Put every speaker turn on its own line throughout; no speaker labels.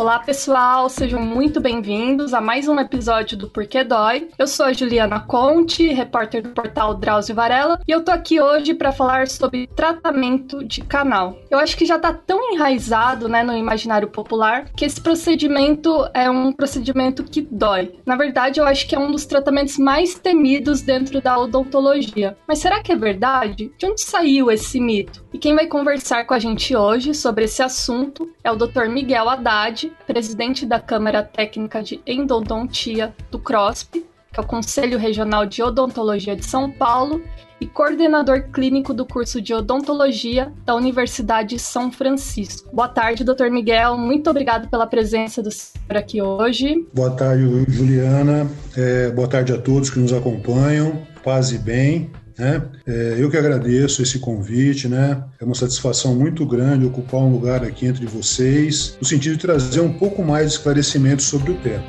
Olá, pessoal, sejam muito bem-vindos a mais um episódio do Porquê Dói. Eu sou a Juliana Conte, repórter do portal Drauzio Varela, e eu tô aqui hoje para falar sobre tratamento de canal. Eu acho que já tá tão enraizado, né, no imaginário popular, que esse procedimento é um procedimento que dói. Na verdade, eu acho que é um dos tratamentos mais temidos dentro da odontologia. Mas será que é verdade? De onde saiu esse mito? E quem vai conversar com a gente hoje sobre esse assunto é o Dr. Miguel Haddad, presidente da Câmara Técnica de Endodontia do CROSP, que é o Conselho Regional de Odontologia de São Paulo, e coordenador clínico do curso de odontologia da Universidade São Francisco. Boa tarde, doutor Miguel. Muito obrigado pela presença do senhor aqui hoje.
Boa tarde, Juliana. É, boa tarde a todos que nos acompanham. Paz e bem. Né? É, eu que agradeço esse convite, né? É uma satisfação muito grande ocupar um lugar aqui entre vocês, no sentido de trazer um pouco mais de esclarecimento sobre o tema.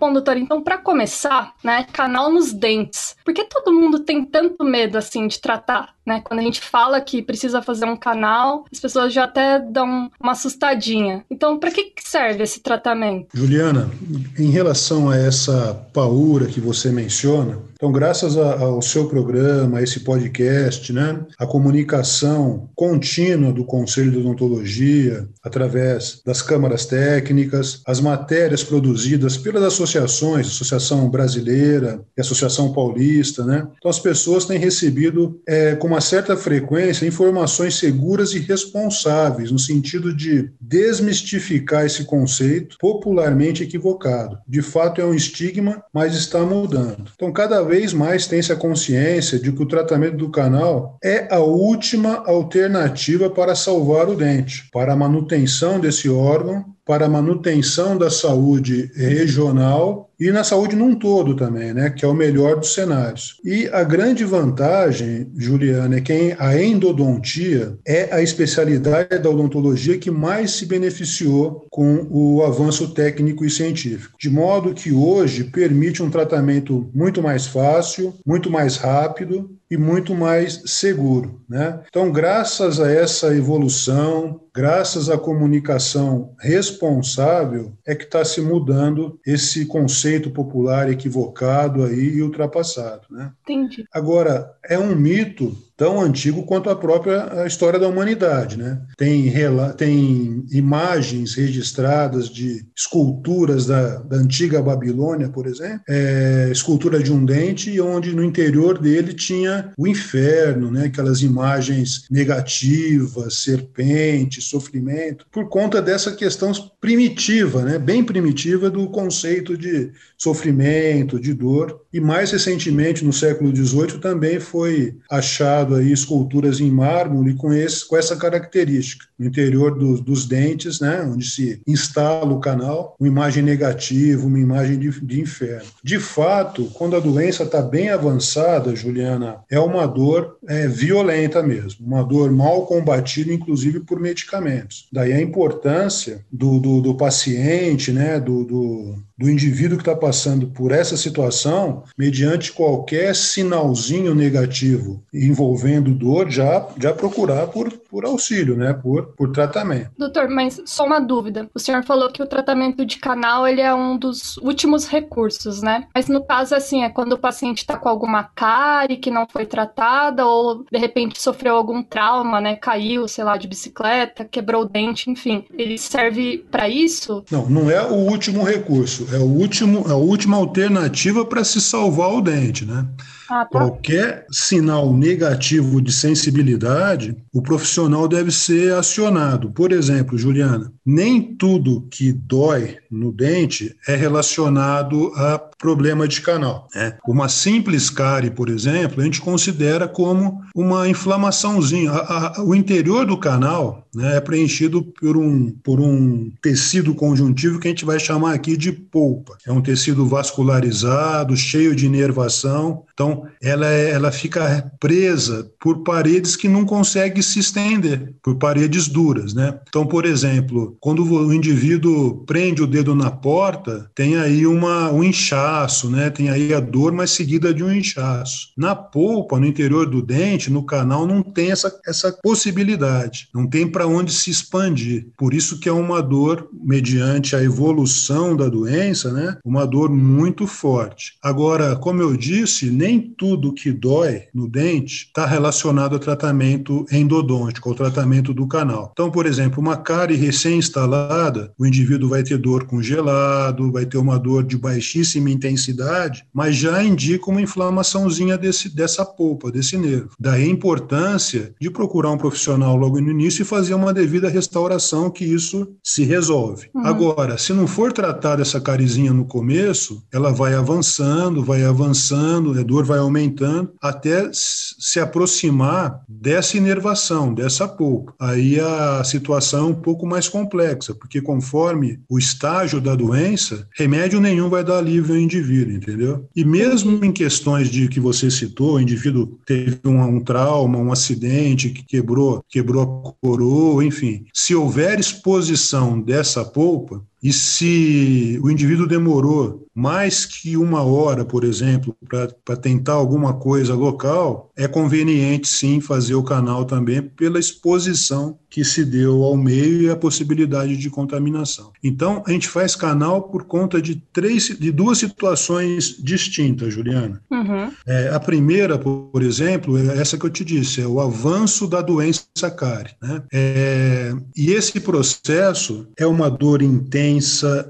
Bom, doutor, então para começar, né, canal nos dentes. Por que todo mundo tem tanto medo assim de tratar? Né? Quando a gente fala que precisa fazer um canal, as pessoas já até dão uma assustadinha. Então, para que serve esse tratamento?
Juliana, em relação a essa paura que você menciona, então, graças ao seu programa, a esse podcast, né, a comunicação contínua do Conselho de Odontologia, através das câmaras técnicas, as matérias produzidas pelas associações, Associação Brasileira e Associação Paulista, né, então as pessoas têm recebido é, com uma certa frequência informações seguras e responsáveis, no sentido de desmistificar esse conceito popularmente equivocado. De fato, é um estigma, mas está mudando. Então, cada vez mais tem-se a consciência de que o tratamento do canal é a última alternativa para salvar o dente, para a manutenção desse órgão para a manutenção da saúde regional e na saúde num todo também, né, que é o melhor dos cenários. E a grande vantagem, Juliana, é que a endodontia é a especialidade da odontologia que mais se beneficiou com o avanço técnico e científico, de modo que hoje permite um tratamento muito mais fácil, muito mais rápido e muito mais seguro. Né? Então, graças a essa evolução, graças à comunicação responsável, é que está se mudando esse conceito popular equivocado aí e ultrapassado. Né?
Entendi.
Agora, é um mito tão antigo quanto a própria história da humanidade. Né? Tem, tem imagens registradas de esculturas da, da antiga Babilônia, por exemplo, é, escultura de um dente, onde no interior dele tinha o inferno, né? aquelas imagens negativas, serpente, sofrimento, por conta dessa questão primitiva, né? bem primitiva do conceito de sofrimento, de dor. E mais recentemente, no século XVIII, também foi achado aí esculturas em mármore com, esse, com essa característica. No interior do, dos dentes, né, onde se instala o canal, uma imagem negativa, uma imagem de, de inferno. De fato, quando a doença está bem avançada, Juliana, é uma dor é, violenta mesmo, uma dor mal combatida, inclusive por medicamentos. Daí a importância do, do, do paciente, né, do, do, do indivíduo que está passando por essa situação, mediante qualquer sinalzinho negativo envolvendo dor, já, já procurar por, por auxílio, né, por, por tratamento.
Doutor, mas só uma dúvida. O senhor falou que o tratamento de canal ele é um dos últimos recursos, né? Mas no caso, assim, é quando o paciente está com alguma cárie que não foi tratada ou de repente sofreu algum trauma, né? Caiu, sei lá, de bicicleta, quebrou o dente, enfim. Ele serve para isso?
Não, não é o último recurso. É o último, é a última alternativa para se salvar o dente, né? Ah, tá. Qualquer sinal negativo de sensibilidade, o profissional deve ser acionado. Por exemplo, Juliana, nem tudo que dói no dente é relacionado a problema de canal. Né? Uma simples cárie, por exemplo, a gente considera como uma inflamaçãozinha. A, a, o interior do canal né, é preenchido por um, por um tecido conjuntivo que a gente vai chamar aqui de polpa. É um tecido vascularizado, cheio de inervação, Então, ela, é, ela fica presa por paredes que não consegue se estender, por paredes duras, né? Então, por exemplo, quando o indivíduo prende o dedo na porta, tem aí uma, um inchaço, né? Tem aí a dor, mas seguida de um inchaço. Na polpa, no interior do dente, no canal, não tem essa, essa possibilidade, não tem para onde se expandir. Por isso que é uma dor, mediante a evolução da doença, né? Uma dor muito forte. Agora, como eu disse, nem tudo que dói no dente está relacionado ao tratamento endodôntico, ao tratamento do canal. Então, por exemplo, uma cárie recém-instalada, o indivíduo vai ter dor congelado, vai ter uma dor de baixíssima intensidade, mas já indica uma inflamaçãozinha desse, dessa polpa, desse nervo. Daí a importância de procurar um profissional logo no início e fazer uma devida restauração que isso se resolve. Uhum. Agora, se não for tratada essa carizinha no começo, ela vai avançando, vai avançando, a dor vai aumentando, até se aproximar dessa inervação, dessa polpa. Aí a situação é um pouco mais complexa, porque conforme o estágio da doença, remédio nenhum vai dar alívio ao indivíduo, entendeu? E mesmo em questões de que você citou, o indivíduo teve um, um trauma, um acidente que quebrou, quebrou a coroa, enfim, se houver exposição dessa polpa, e se o indivíduo demorou mais que uma hora, por exemplo, para tentar alguma coisa local, é conveniente sim fazer o canal também pela exposição que se deu ao meio e a possibilidade de contaminação. Então, a gente faz canal por conta de três, de duas situações distintas, Juliana. Uhum. É, a primeira, por exemplo, é essa que eu te disse, é o avanço da doença cárie. Né? É, e esse processo é uma dor intensa,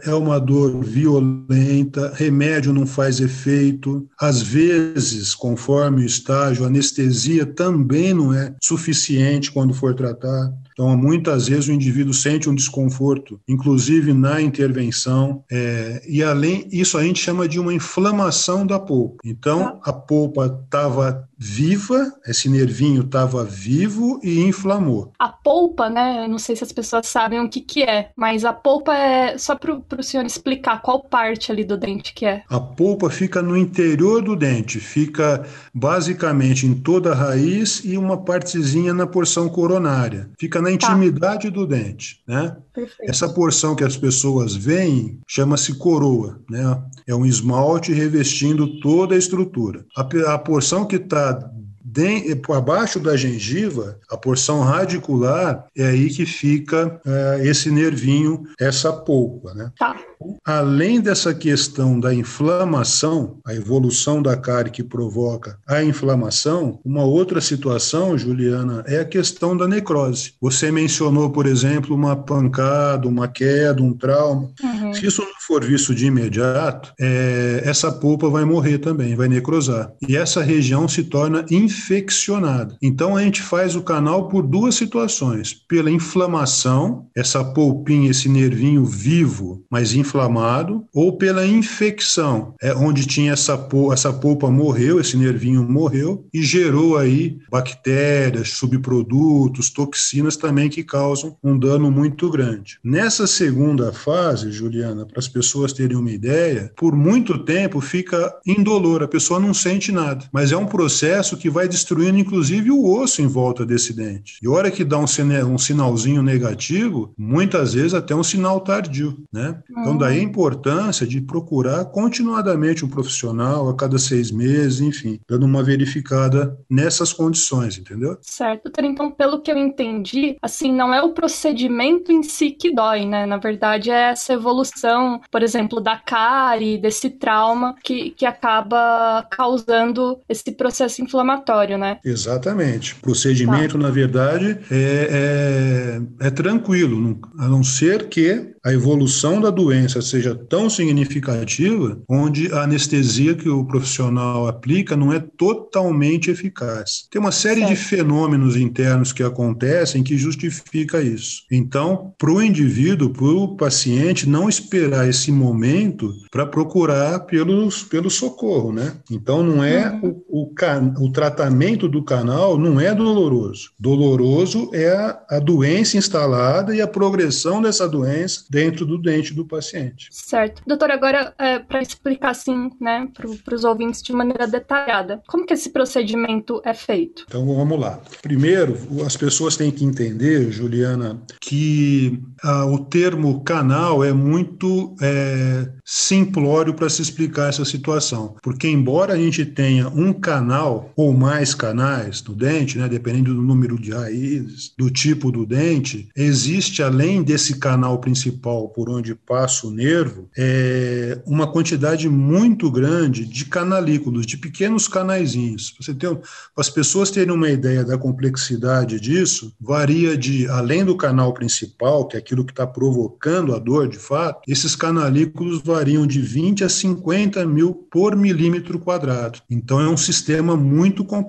é uma dor violenta, remédio não faz efeito, às vezes, conforme o estágio, anestesia também não é suficiente quando for tratar. Então, muitas vezes o indivíduo sente um desconforto, inclusive na intervenção, é, e além isso a gente chama de uma inflamação da polpa. Então, a polpa estava viva, esse nervinho estava vivo e inflamou.
A polpa, né? Eu não sei se as pessoas sabem o que, que é, mas a polpa é só para o senhor explicar qual parte ali do dente que é.
A polpa fica no interior do dente, fica basicamente em toda a raiz e uma partezinha na porção coronária. Fica na tá. intimidade tá. do dente, né? Perfeito. Essa porção que as pessoas veem chama-se coroa, né? É um esmalte revestindo toda a estrutura. A, a porção que está abaixo da gengiva, a porção radicular, é aí que fica é, esse nervinho, essa polpa. Né? Tá. Além dessa questão da inflamação, a evolução da cárie que provoca a inflamação, uma outra situação, Juliana, é a questão da necrose. Você mencionou, por exemplo, uma pancada, uma queda, um trauma. Uhum. Se isso não for visto de imediato, é, essa polpa vai morrer também, vai necrosar. E essa região se torna infeccionada. Então a gente faz o canal por duas situações: pela inflamação, essa polpinha, esse nervinho vivo, mas inflamado, ou pela infecção, é onde tinha essa polpa, essa polpa morreu, esse nervinho morreu e gerou aí bactérias, subprodutos, toxinas também que causam um dano muito grande. Nessa segunda fase, Juliana, para as pessoas terem uma ideia, por muito tempo fica indolor, a pessoa não sente nada. Mas é um processo que vai destruindo, inclusive, o osso em volta desse dente. E a hora que dá um, um sinalzinho negativo, muitas vezes até um sinal tardio, né? Então, daí a importância de procurar continuadamente um profissional a cada seis meses, enfim, dando uma verificada nessas condições, entendeu?
Certo, Então, pelo que eu entendi, assim, não é o procedimento em si que dói, né? Na verdade, é essa evolução por exemplo, da cárie, desse trauma que, que acaba causando esse processo inflamatório, né?
Exatamente. O procedimento, tá. na verdade, é, é, é tranquilo, a não ser que a evolução da doença seja tão significativa, onde a anestesia que o profissional aplica não é totalmente eficaz. Tem uma série certo. de fenômenos internos que acontecem que justifica isso. Então, para o indivíduo, para o paciente, não esperar esse momento para procurar pelos, pelo socorro, né? Então não é uhum. o, o, o, tratamento do canal não é doloroso. Doloroso é a, a doença instalada e a progressão dessa doença dentro do dente do paciente.
Certo. Doutor, agora é, para explicar assim, né, para os ouvintes de maneira detalhada, como que esse procedimento é feito?
Então vamos lá. Primeiro, as pessoas têm que entender, Juliana, que ah, o termo canal é muito é, simplório para se explicar essa situação, porque embora a gente tenha um canal ou mais canais no dente, né, dependendo do número de raízes, do tipo do dente, existe além desse canal principal por onde passa o nervo, é, uma quantidade muito grande de canalículos, de pequenos canaizinhos. Você tem, para as pessoas terem uma ideia da complexidade disso, varia de além do canal principal, que é aquilo que está provocando a dor de fato, esses canalículos variam de 20 a 50 mil por milímetro quadrado. Então é um sistema muito complexo.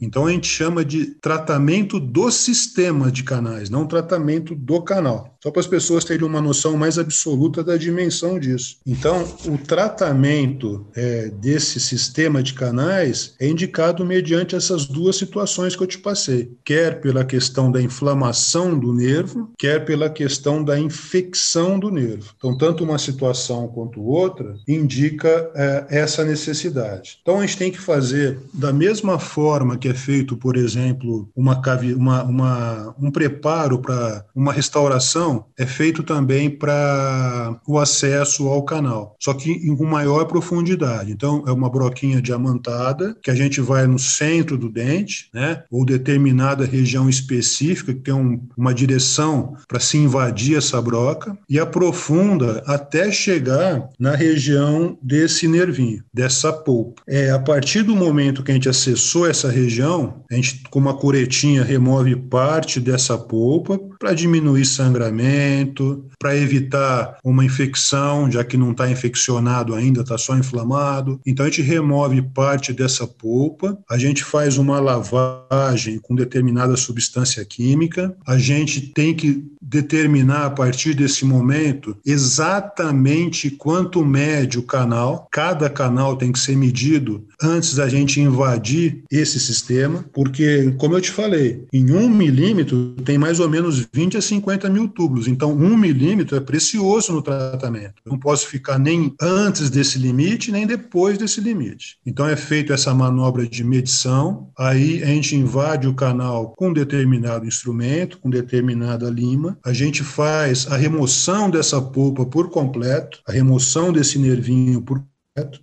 Então a gente chama de tratamento do sistema de canais, não tratamento do canal só para as pessoas terem uma noção mais absoluta da dimensão disso. Então, o tratamento é, desse sistema de canais é indicado mediante essas duas situações que eu te passei, quer pela questão da inflamação do nervo, quer pela questão da infecção do nervo. Então, tanto uma situação quanto outra indica é, essa necessidade. Então, a gente tem que fazer da mesma forma que é feito, por exemplo, uma, uma, uma um preparo para uma restauração é feito também para o acesso ao canal, só que com maior profundidade. Então, é uma broquinha diamantada que a gente vai no centro do dente, né, ou determinada região específica que tem um, uma direção para se invadir essa broca e aprofunda até chegar na região desse nervinho, dessa polpa. É a partir do momento que a gente acessou essa região, a gente com uma curetinha remove parte dessa polpa para diminuir sangramento para evitar uma infecção, já que não está infeccionado ainda, está só inflamado. Então a gente remove parte dessa polpa, a gente faz uma lavagem com determinada substância química, a gente tem que determinar a partir desse momento exatamente quanto mede o canal, cada canal tem que ser medido antes da gente invadir esse sistema, porque, como eu te falei, em um milímetro tem mais ou menos 20 a 50 mil tubos. Então, um milímetro é precioso no tratamento. Não posso ficar nem antes desse limite, nem depois desse limite. Então, é feita essa manobra de medição, aí a gente invade o canal com determinado instrumento, com determinada lima, a gente faz a remoção dessa polpa por completo, a remoção desse nervinho por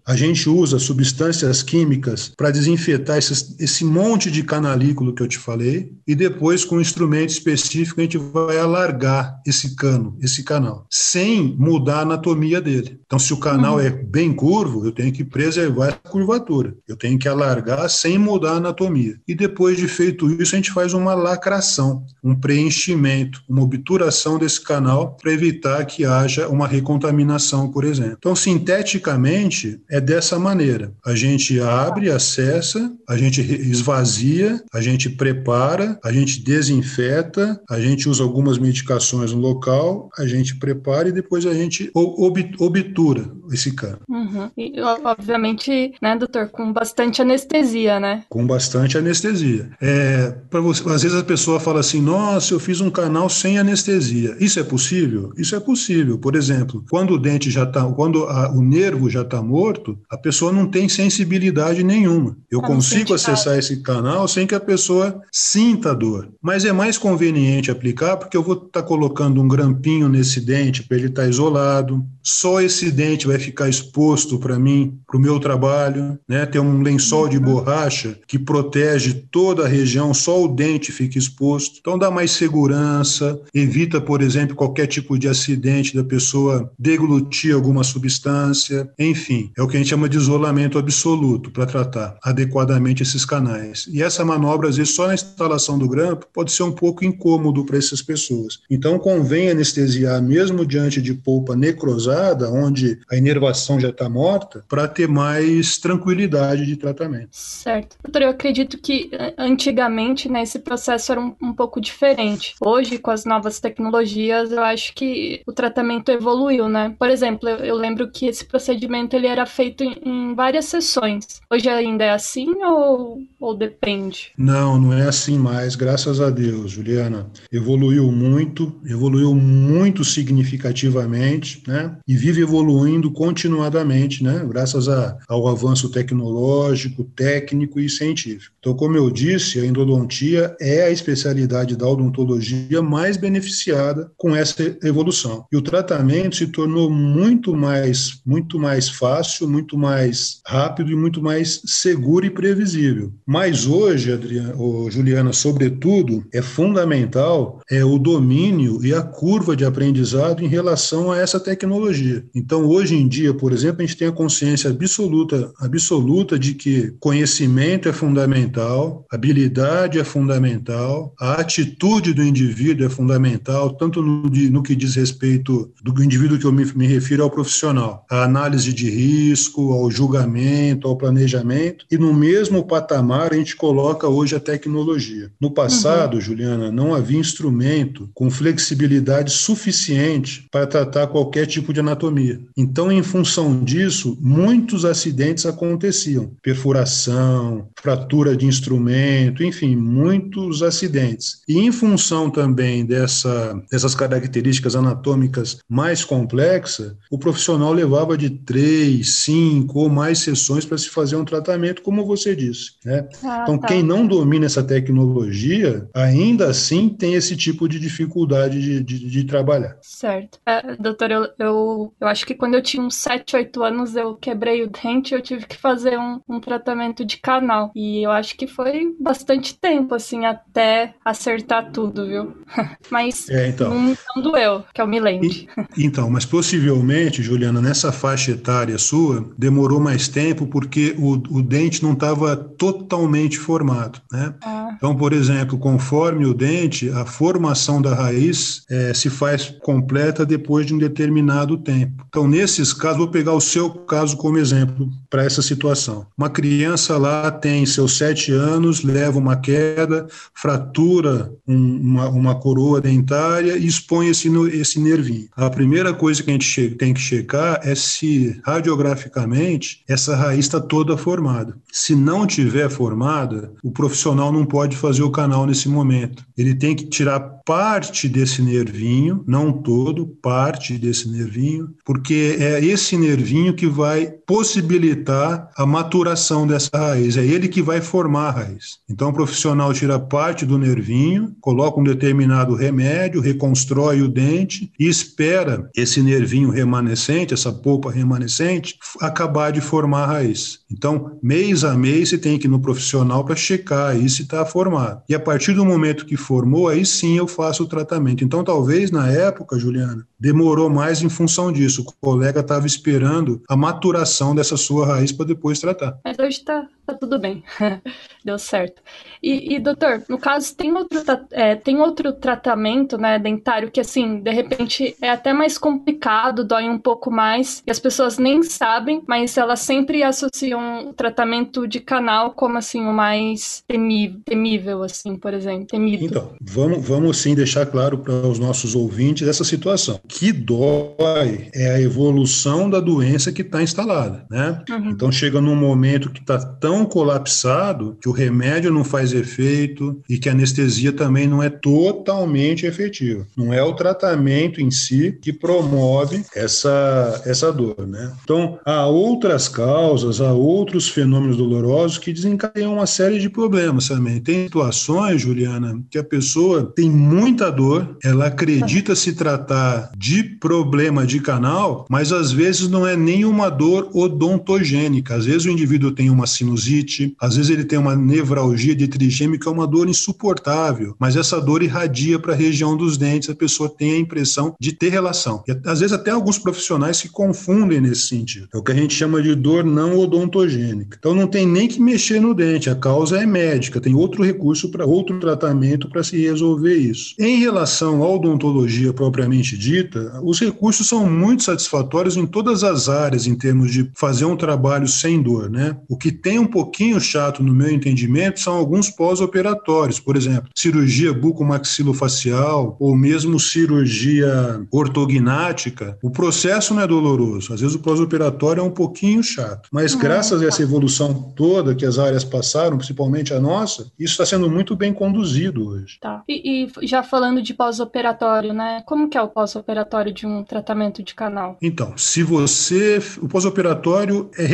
a gente usa substâncias químicas para desinfetar esses, esse monte de canalículo que eu te falei, e depois, com um instrumento específico, a gente vai alargar esse cano, esse canal, sem mudar a anatomia dele. Então, se o canal uhum. é bem curvo, eu tenho que preservar a curvatura, eu tenho que alargar sem mudar a anatomia. E depois de feito isso, a gente faz uma lacração, um preenchimento, uma obturação desse canal para evitar que haja uma recontaminação, por exemplo. Então, sinteticamente, é dessa maneira. A gente abre, acessa, a gente esvazia, a gente prepara, a gente desinfeta, a gente usa algumas medicações no local, a gente prepara e depois a gente obtura esse cano.
Uhum. E, obviamente, né, doutor, com bastante anestesia, né?
Com bastante anestesia. É, você, às vezes a pessoa fala assim, nossa, eu fiz um canal sem anestesia. Isso é possível? Isso é possível. Por exemplo, quando o dente já está, quando a, o nervo já está morto, a pessoa não tem sensibilidade nenhuma. Eu consigo acessar esse canal sem que a pessoa sinta dor. Mas é mais conveniente aplicar porque eu vou estar tá colocando um grampinho nesse dente para ele estar tá isolado. Só esse dente vai ficar exposto para mim, para o meu trabalho. Né? Tem um lençol de borracha que protege toda a região, só o dente fica exposto. Então dá mais segurança, evita, por exemplo, qualquer tipo de acidente da pessoa deglutir alguma substância, enfim. É o que a gente chama de isolamento absoluto para tratar adequadamente esses canais. E essa manobra, às vezes, só na instalação do grampo pode ser um pouco incômodo para essas pessoas. Então, convém anestesiar mesmo diante de polpa necrosada, onde a inervação já está morta, para ter mais tranquilidade de tratamento.
Certo. Doutor, eu acredito que eh, antigamente né, esse processo era um, um pouco diferente. Hoje, com as novas tecnologias, eu acho que o tratamento evoluiu, né? Por exemplo, eu, eu lembro que esse procedimento ele era feito em, várias sessões. Hoje ainda é assim ou, ou depende?
Não, não é assim mais, graças a Deus, Juliana. Evoluiu muito, evoluiu muito significativamente, né? E vive evoluindo continuadamente, né? Graças a, ao avanço tecnológico, técnico e científico. Então, como eu disse, a endodontia é a especialidade da odontologia mais beneficiada com essa evolução. E o tratamento se tornou muito mais, muito mais fácil, muito mais rápido e muito mais seguro e previsível. Mas hoje, Adriana, Juliana, sobretudo, é fundamental é o domínio e a curva de aprendizado em relação a essa tecnologia. Então, hoje em dia, por exemplo, a gente tem a consciência absoluta, absoluta de que conhecimento é fundamental, habilidade é fundamental, a atitude do indivíduo é fundamental, tanto no, no que diz respeito do indivíduo que eu me, me refiro ao profissional, a análise de risco, ao julgamento, ao planejamento, e no mesmo patamar a gente coloca hoje a tecnologia. No passado, uhum. Juliana, não havia instrumento com flexibilidade suficiente para tratar qualquer tipo de anatomia. Então, em função disso, muitos acidentes aconteciam: perfuração, fratura de instrumento, enfim, muitos acidentes. E em função também dessa, dessas características anatômicas mais complexas, o profissional levava de três, cinco ou mais sessões para se fazer um tratamento, como você disse. Né? Ah, então, tá. quem não domina essa tecnologia, ainda assim tem esse tipo de dificuldade de, de, de trabalhar.
Certo. É, doutor, eu, eu, eu, acho que quando eu tinha uns 7, 8 anos, eu quebrei o dente, eu tive que fazer um, um tratamento de canal. E eu acho que foi bastante tempo, assim, até acertar tudo, viu? Mas é, então. não, não doeu, que eu me lembre.
então, mas possivelmente, Juliana, nessa faixa etária sua, demorou mais tempo porque o, o dente não estava totalmente formado, né? Ah. Então, por exemplo, conforme o dente, a formação da raiz é, se faz completa depois de um determinado tempo. Então, nesses casos, vou pegar o seu caso como exemplo para essa situação. Uma criança lá tem seus sete anos, leva uma queda, fratura um, uma, uma coroa dentária e expõe esse, esse nervinho. A primeira coisa que a gente tem que checar é se radiograficamente essa raiz está toda formada. Se não tiver formada, o profissional não pode fazer o canal nesse momento. Ele tem que tirar parte desse nervinho, não todo, parte desse nervinho, porque é esse nervinho que vai possibilitar a maturação dessa raiz. É ele que vai formar a raiz. Então o profissional tira parte do nervinho, coloca um determinado remédio, reconstrói o dente e espera esse nervinho remanescente, essa polpa remanescente, acabar de formar a raiz. Então, mês a mês, você tem que ir no profissional para checar aí se está formado. E a partir do momento que formou, aí sim eu faço o tratamento. Então, talvez na época, Juliana, demorou mais em função disso. O colega estava esperando a maturação dessa sua raiz para depois tratar.
Mas hoje está tá tudo bem, deu certo. E, e, doutor, no caso, tem outro, é, tem outro tratamento né, dentário que, assim, de repente é até mais complicado, dói um pouco mais, e as pessoas nem sabem, mas elas sempre associam o tratamento de canal como, assim, o mais temível, temível assim, por exemplo, temido.
Então, vamos, vamos sim deixar claro para os nossos ouvintes essa situação. Que dói é a evolução da doença que está instalada, né? Uhum. Então, chega num momento que está tão colapsado que o remédio não faz efeito e que a anestesia também não é totalmente efetiva. Não é o tratamento em si que promove essa, essa dor, né? Então, há outras causas, há outros fenômenos dolorosos que desencadeiam uma série de problemas também. Tem situações, Juliana, que a pessoa tem muita dor, ela acredita se tratar de problema de canal, mas às vezes não é nem uma dor odontogênica. Às vezes o indivíduo tem uma sinusite, às vezes ele tem uma nevralgia de trigêmeo, que é uma dor insuportável, mas essa dor irradia para a região dos dentes, a pessoa tem a impressão de ter relação. E às vezes até alguns profissionais se confundem nesse sentido. É o que a gente chama de dor não odontogênica. Então não tem nem que mexer no dente, a causa é médica, tem outro recurso para outro tratamento para se resolver isso. Em relação à odontologia propriamente dita, os recursos são muito satisfatórios em todas as áreas em termos de fazer um trabalho sem dor, né? O que tem um pouquinho chato no meu entendimento são alguns pós-operatórios, por exemplo, cirurgia bucomaxilofacial ou mesmo cirurgia ortognática. O processo não é doloroso, às vezes o pós-operatório é um pouquinho chato, mas graças a essa evolução toda que as áreas passaram, principalmente a nossa, isso está sendo muito bem conduzido hoje.
Tá. E, e já falando de pós-operatório, né? Como que é o pós-operatório de um tratamento de canal?
Então, se você. O pós-operatório é,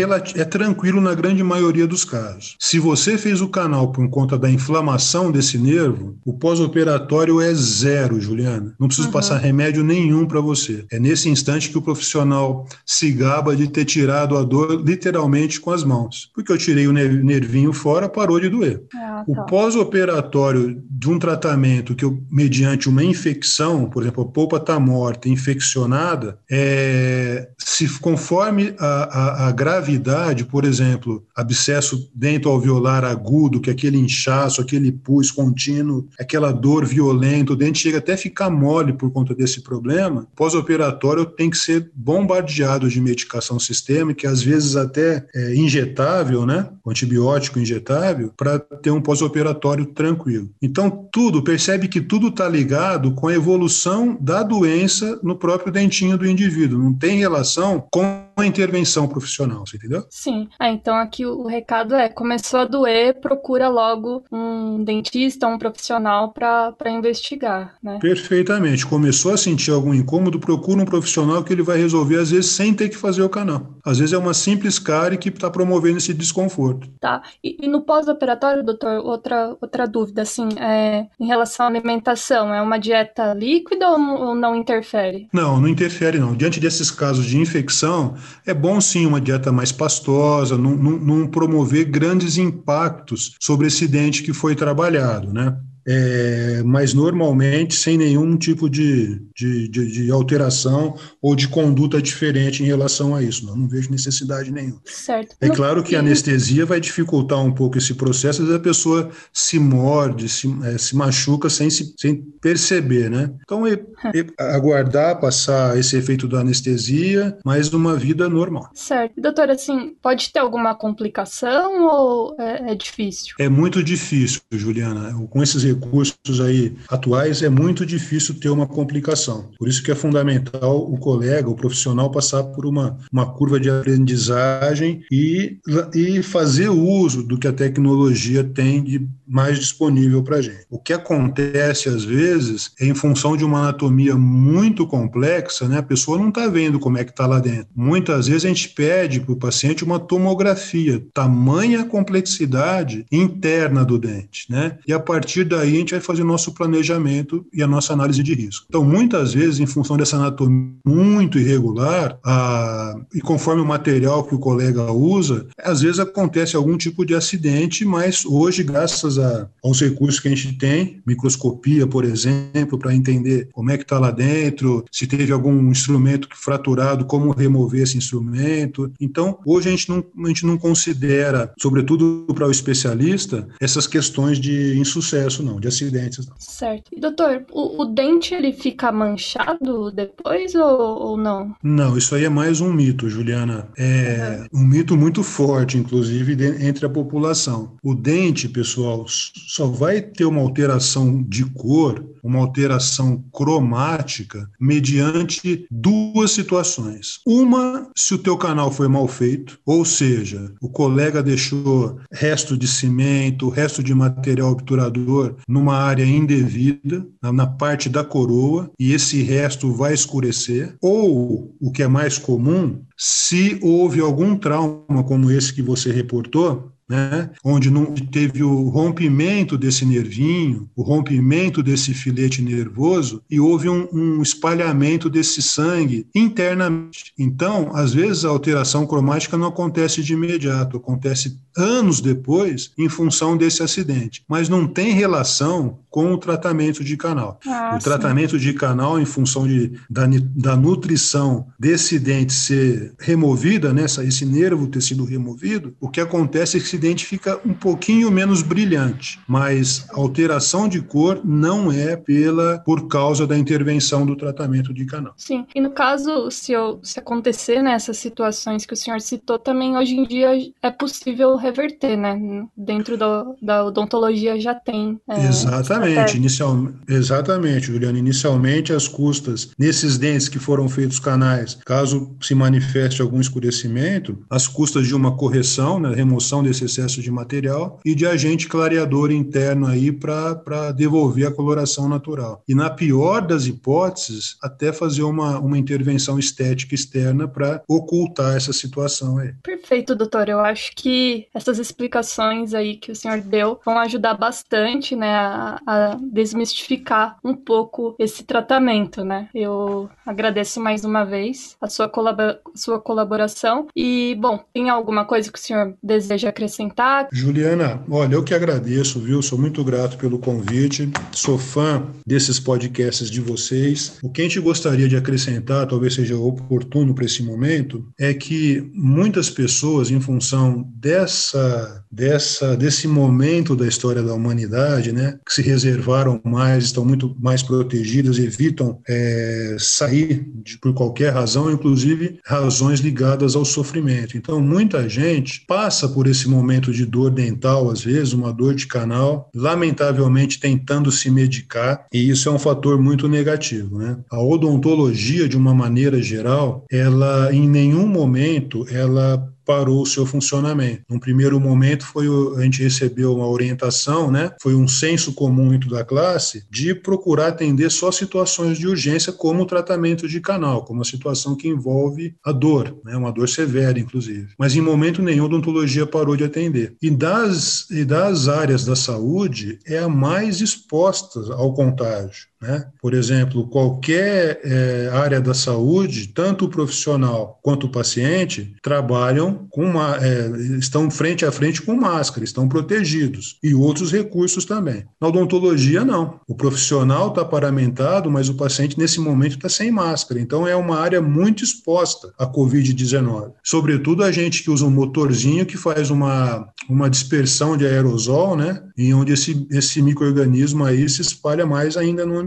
é tranquilo na grande maioria dos casos. Se você fez o canal por conta da inflamação desse nervo, o pós-operatório é zero, Juliana. Não preciso uhum. passar remédio nenhum para você. É nesse instante que o profissional se gaba de ter tirado a dor literalmente com as mãos. Porque eu tirei o nervinho fora, parou de doer. Ah, tá. O pós-operatório de um tratamento que eu, mediante uma infecção, por exemplo, a polpa está morta, infeccionada, é, se conforme a, a, a, gravidade, por exemplo, abscesso dentro alveolar agudo, que é aquele inchaço, aquele pus contínuo, aquela dor violenta, o dente chega até a ficar mole por conta desse problema, pós-operatório tem que ser bombardeado de medicação sistêmica, às vezes até é, injetável, né, antibiótico injetável, para ter um pós-operatório tranquilo. Então, tudo, percebe que tudo está ligado com a evolução da doença no próprio dentinho do indivíduo, não tem relação com a intervenção profissional, você entendeu?
Sim. Ah, então aqui o recado é: começou a doer, procura logo um dentista, um profissional para investigar, né?
Perfeitamente. Começou a sentir algum incômodo, procura um profissional que ele vai resolver, às vezes, sem ter que fazer o canal. Às vezes é uma simples cárie que está promovendo esse desconforto.
Tá. E, e no pós-operatório, doutor, outra, outra dúvida, assim, é, em relação à alimentação, é uma dieta líquida ou, ou não interfere?
Não, não interfere não. Diante desses casos de infecção, é bom sim uma dieta mais pastosa, não, não, não promover grandes impactos sobre esse dente que foi trabalhado, né? É, mas normalmente sem nenhum tipo de, de, de, de, alteração ou de conduta diferente em relação a isso. Não, não vejo necessidade nenhuma.
Certo.
É claro que a anestesia vai dificultar um pouco esse processo, às vezes a pessoa se morde, se, é, se machuca sem, se, sem perceber, né? Então, é, aguardar passar esse efeito da anestesia, mas numa vida normal.
Certo. Doutora, assim, pode ter alguma complicação ou é, é difícil?
É muito difícil, Juliana. Com esses recursos aí atuais, é muito difícil ter uma complicação. Por isso que é fundamental o colega, o profissional, passar por uma, uma curva de aprendizagem e, e fazer uso do que a tecnologia tem de mais disponível para a gente. O que acontece, às vezes, é em função de uma anatomia muito complexa, né? a pessoa não está vendo como é que está lá dentro. Muitas vezes a gente pede para o paciente uma tomografia, tamanha complexidade interna do dente. Né? E a partir daí, aí a gente vai fazer o nosso planejamento e a nossa análise de risco. Então, muitas vezes, em função dessa anatomia muito irregular, a, e conforme o material que o colega usa, às vezes acontece algum tipo de acidente, mas hoje, graças a, aos recursos que a gente tem, microscopia, por exemplo, para entender como é que está lá dentro, se teve algum instrumento fraturado, como remover esse instrumento. Então, hoje a gente não, a gente não considera, sobretudo para o especialista, essas questões de insucesso, não de acidentes. Não.
Certo. E, doutor, o, o, dente ele fica manchado depois ou, ou, não?
Não, isso aí é mais um mito, Juliana. É uhum. um mito muito forte, inclusive, de, entre a população. O dente, pessoal, só vai ter uma alteração de cor, uma alteração cromática, mediante duas situações. Uma, se o teu canal foi mal feito, ou seja, o colega deixou resto de cimento, resto de material obturador numa área indevida, na parte da coroa, e esse resto vai escurecer, ou o que é mais comum, se houve algum trauma como esse que você reportou, né? onde não teve o rompimento desse nervinho, o rompimento desse filete nervoso e houve um, um espalhamento desse sangue internamente. Então, às vezes, a alteração cromática não acontece de imediato, acontece anos depois em função desse acidente, mas não tem relação com o tratamento de canal. Ah, o sim. tratamento de canal, em função de, da, da nutrição desse dente ser removida, né, esse nervo ter sido removido, o que acontece é que esse dente fica um pouquinho menos brilhante, mas a alteração de cor não é pela por causa da intervenção do tratamento de canal.
Sim, e no caso, se, eu, se acontecer nessas situações que o senhor citou, também hoje em dia é possível reverter, né? Dentro do, da odontologia já tem.
É, exatamente, inicial, exatamente, Juliana. Inicialmente, as custas nesses dentes que foram feitos canais, caso se manifeste algum escurecimento, as custas de uma correção, né, remoção desse excesso de material e de agente clareador interno aí para devolver a coloração natural. E na pior das hipóteses, até fazer uma, uma intervenção estética externa para ocultar essa situação aí.
Perfeito, doutor. Eu acho que essas explicações aí que o senhor deu vão ajudar bastante, né, a, a desmistificar um pouco esse tratamento, né? Eu agradeço mais uma vez a sua, sua colaboração e, bom, tem alguma coisa que o senhor deseja acrescentar?
Juliana, olha, eu que agradeço, viu? Sou muito grato pelo convite, sou fã desses podcasts de vocês. O que a gente gostaria de acrescentar, talvez seja oportuno para esse momento, é que muitas pessoas, em função dessa dessa, dessa, desse momento da história da humanidade, né, que se reservaram mais, estão muito mais protegidas, evitam é, sair de, por qualquer razão, inclusive razões ligadas ao sofrimento. Então, muita gente passa por esse momento de dor dental, às vezes, uma dor de canal, lamentavelmente tentando se medicar, e isso é um fator muito negativo. Né? A odontologia, de uma maneira geral, ela em nenhum momento ela parou o seu funcionamento. Num primeiro momento foi a gente recebeu uma orientação, né? Foi um senso comum dentro da classe de procurar atender só situações de urgência como o tratamento de canal, como a situação que envolve a dor, né? Uma dor severa inclusive. Mas em momento nenhum a odontologia parou de atender. E das e das áreas da saúde é a mais exposta ao contágio. Né? Por exemplo, qualquer é, área da saúde, tanto o profissional quanto o paciente, trabalham com uma, é, estão frente a frente com máscara, estão protegidos e outros recursos também. Na odontologia, não. O profissional está paramentado, mas o paciente nesse momento está sem máscara. Então é uma área muito exposta à Covid-19. Sobretudo a gente que usa um motorzinho que faz uma, uma dispersão de aerosol, né? Em onde esse, esse microorganismo aí se espalha mais ainda no ambiente.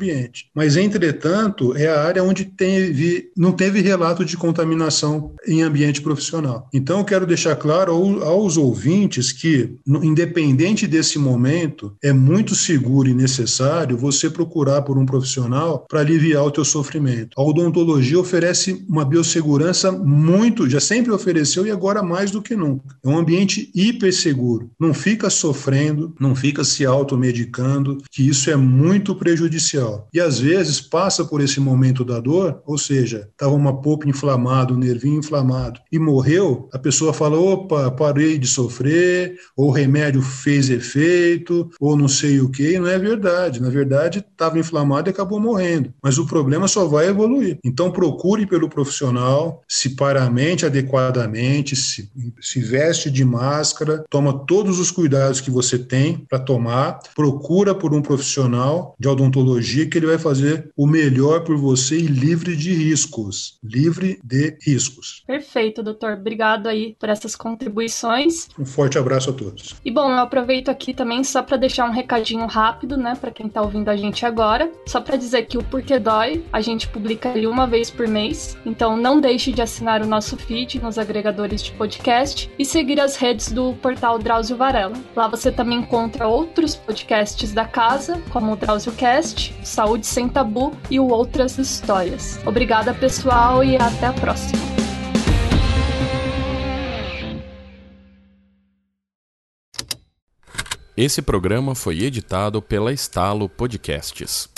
Mas, entretanto, é a área onde teve, não teve relato de contaminação em ambiente profissional. Então, quero deixar claro aos ouvintes que, independente desse momento, é muito seguro e necessário você procurar por um profissional para aliviar o teu sofrimento. A odontologia oferece uma biossegurança muito, já sempre ofereceu e agora mais do que nunca. É um ambiente hiper seguro. Não fica sofrendo, não fica se automedicando, que isso é muito prejudicial e às vezes passa por esse momento da dor, ou seja, estava uma polpa inflamada, um nervinho inflamado e morreu, a pessoa fala: opa, parei de sofrer, ou o remédio fez efeito, ou não sei o que, não é verdade. Na verdade, estava inflamado e acabou morrendo. Mas o problema só vai evoluir. Então, procure pelo profissional, se paramente adequadamente, se, se veste de máscara, toma todos os cuidados que você tem para tomar, procura por um profissional de odontologia que ele vai fazer o melhor por você e livre de riscos. Livre de riscos.
Perfeito, doutor. Obrigado aí por essas contribuições.
Um forte abraço a todos.
E bom, eu aproveito aqui também só para deixar um recadinho rápido, né, para quem tá ouvindo a gente agora. Só para dizer que o Porquê Dói, a gente publica ele uma vez por mês. Então não deixe de assinar o nosso feed nos agregadores de podcast e seguir as redes do portal Drauzio Varela. Lá você também encontra outros podcasts da casa, como o Drauzio Cast, Saúde Sem Tabu e o Outras Histórias. Obrigada, pessoal, e até a próxima.
Esse programa foi editado pela Estalo Podcasts.